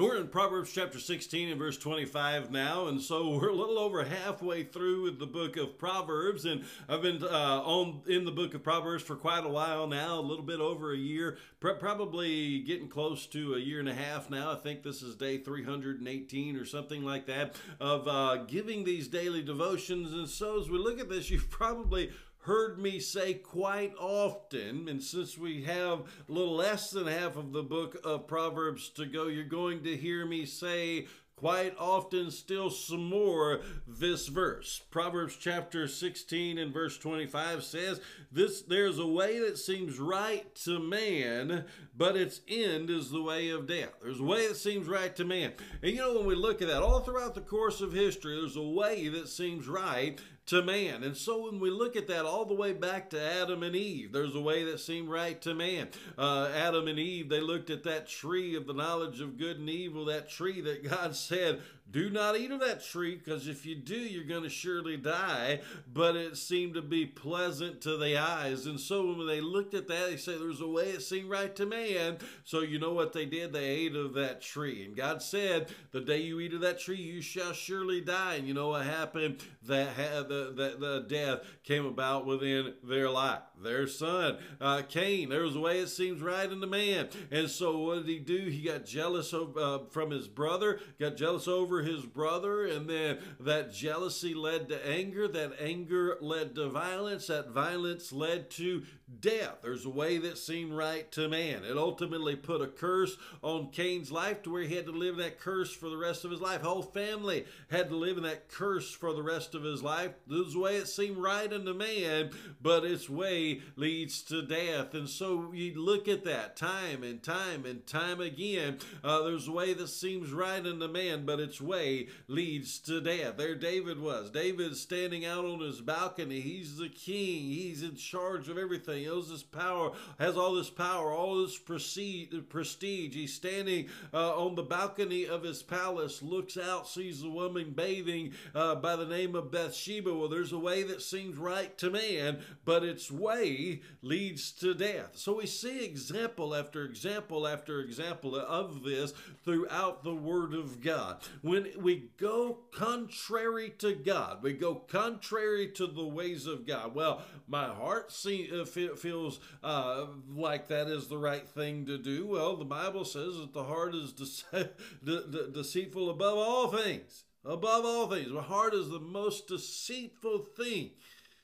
We're in Proverbs chapter 16 and verse 25 now, and so we're a little over halfway through the book of Proverbs, and I've been uh, on in the book of Proverbs for quite a while now, a little bit over a year, probably getting close to a year and a half now. I think this is day 318 or something like that of uh, giving these daily devotions, and so as we look at this, you've probably heard me say quite often, and since we have a little less than half of the book of Proverbs to go, you're going to hear me say quite often still some more this verse. Proverbs chapter 16 and verse 25 says, "This there's a way that seems right to man, but its end is the way of death." There's a way that seems right to man. And you know when we look at that all throughout the course of history, there's a way that seems right to man. And so when we look at that all the way back to Adam and Eve, there's a way that seemed right to man. Uh, Adam and Eve, they looked at that tree of the knowledge of good and evil, that tree that God said, do not eat of that tree, because if you do, you're going to surely die. But it seemed to be pleasant to the eyes. And so when they looked at that, they said, There's a way it seemed right to man. So you know what they did? They ate of that tree. And God said, The day you eat of that tree, you shall surely die. And you know what happened? That the, the, the death came about within their life. Their son, uh, Cain, there was a way it seems right in the man. And so what did he do? He got jealous of, uh, from his brother, got jealous over his brother, and then that jealousy led to anger, that anger led to violence, that violence led to death. There's a way that seemed right to man. It ultimately put a curse on Cain's life to where he had to live in that curse for the rest of his life. Whole family had to live in that curse for the rest of his life. This is the way it seemed right unto man, but its way leads to death. And so you look at that time and time and time again. Uh, there's a way that seems right unto man, but its way leads to death. There David was. David standing out on his balcony. He's the king. He's in charge of everything. He owes this power, has all this power, all this prestige. He's standing uh, on the balcony of his palace, looks out, sees a woman bathing uh, by the name of Bathsheba. Well, there's a way that seems right to man, but its way leads to death. So we see example after example after example of this throughout the Word of God. When we go contrary to God, we go contrary to the ways of God. Well, my heart see, uh, feels uh, like that is the right thing to do. Well, the Bible says that the heart is de- de- de- deceitful above all things. Above all things, the heart is the most deceitful thing.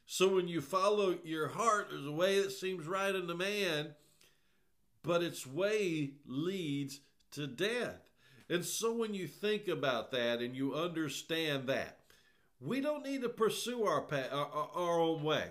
So when you follow your heart, there's a way that seems right unto man, but its way leads to death. And so when you think about that and you understand that, we don't need to pursue our, our, our own way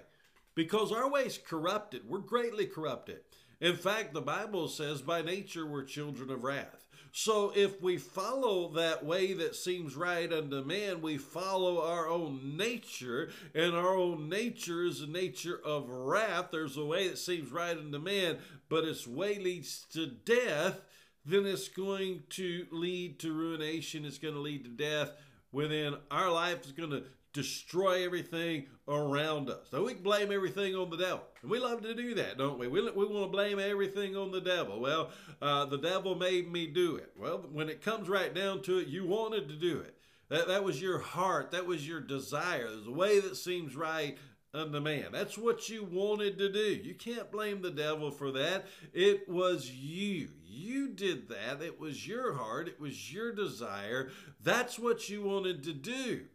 because our way is corrupted. We're greatly corrupted. In fact, the Bible says by nature we're children of wrath. So if we follow that way that seems right unto man, we follow our own nature, and our own nature is a nature of wrath. There's a way that seems right unto man, but its way leads to death, then it's going to lead to ruination. It's going to lead to death within our life. It's going to destroy everything around us. So we can blame everything on the devil. And we love to do that, don't we? We, we want to blame everything on the devil. Well, uh, the devil made me do it. Well, when it comes right down to it, you wanted to do it. That, that was your heart. That was your desire. There's a way that seems right unto man. That's what you wanted to do. You can't blame the devil for that. It was you. You did that. It was your heart. It was your desire. That's what you wanted to do.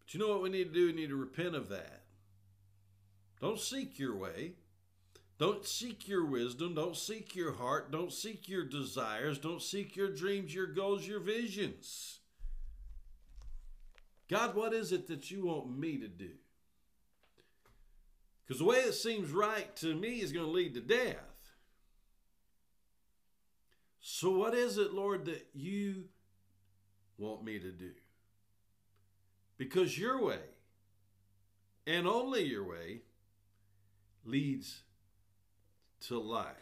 But you know what we need to do? We need to repent of that. Don't seek your way. Don't seek your wisdom. Don't seek your heart. Don't seek your desires. Don't seek your dreams, your goals, your visions. God, what is it that you want me to do? Because the way it seems right to me is going to lead to death. So, what is it, Lord, that you want me to do? Because your way, and only your way, leads to life.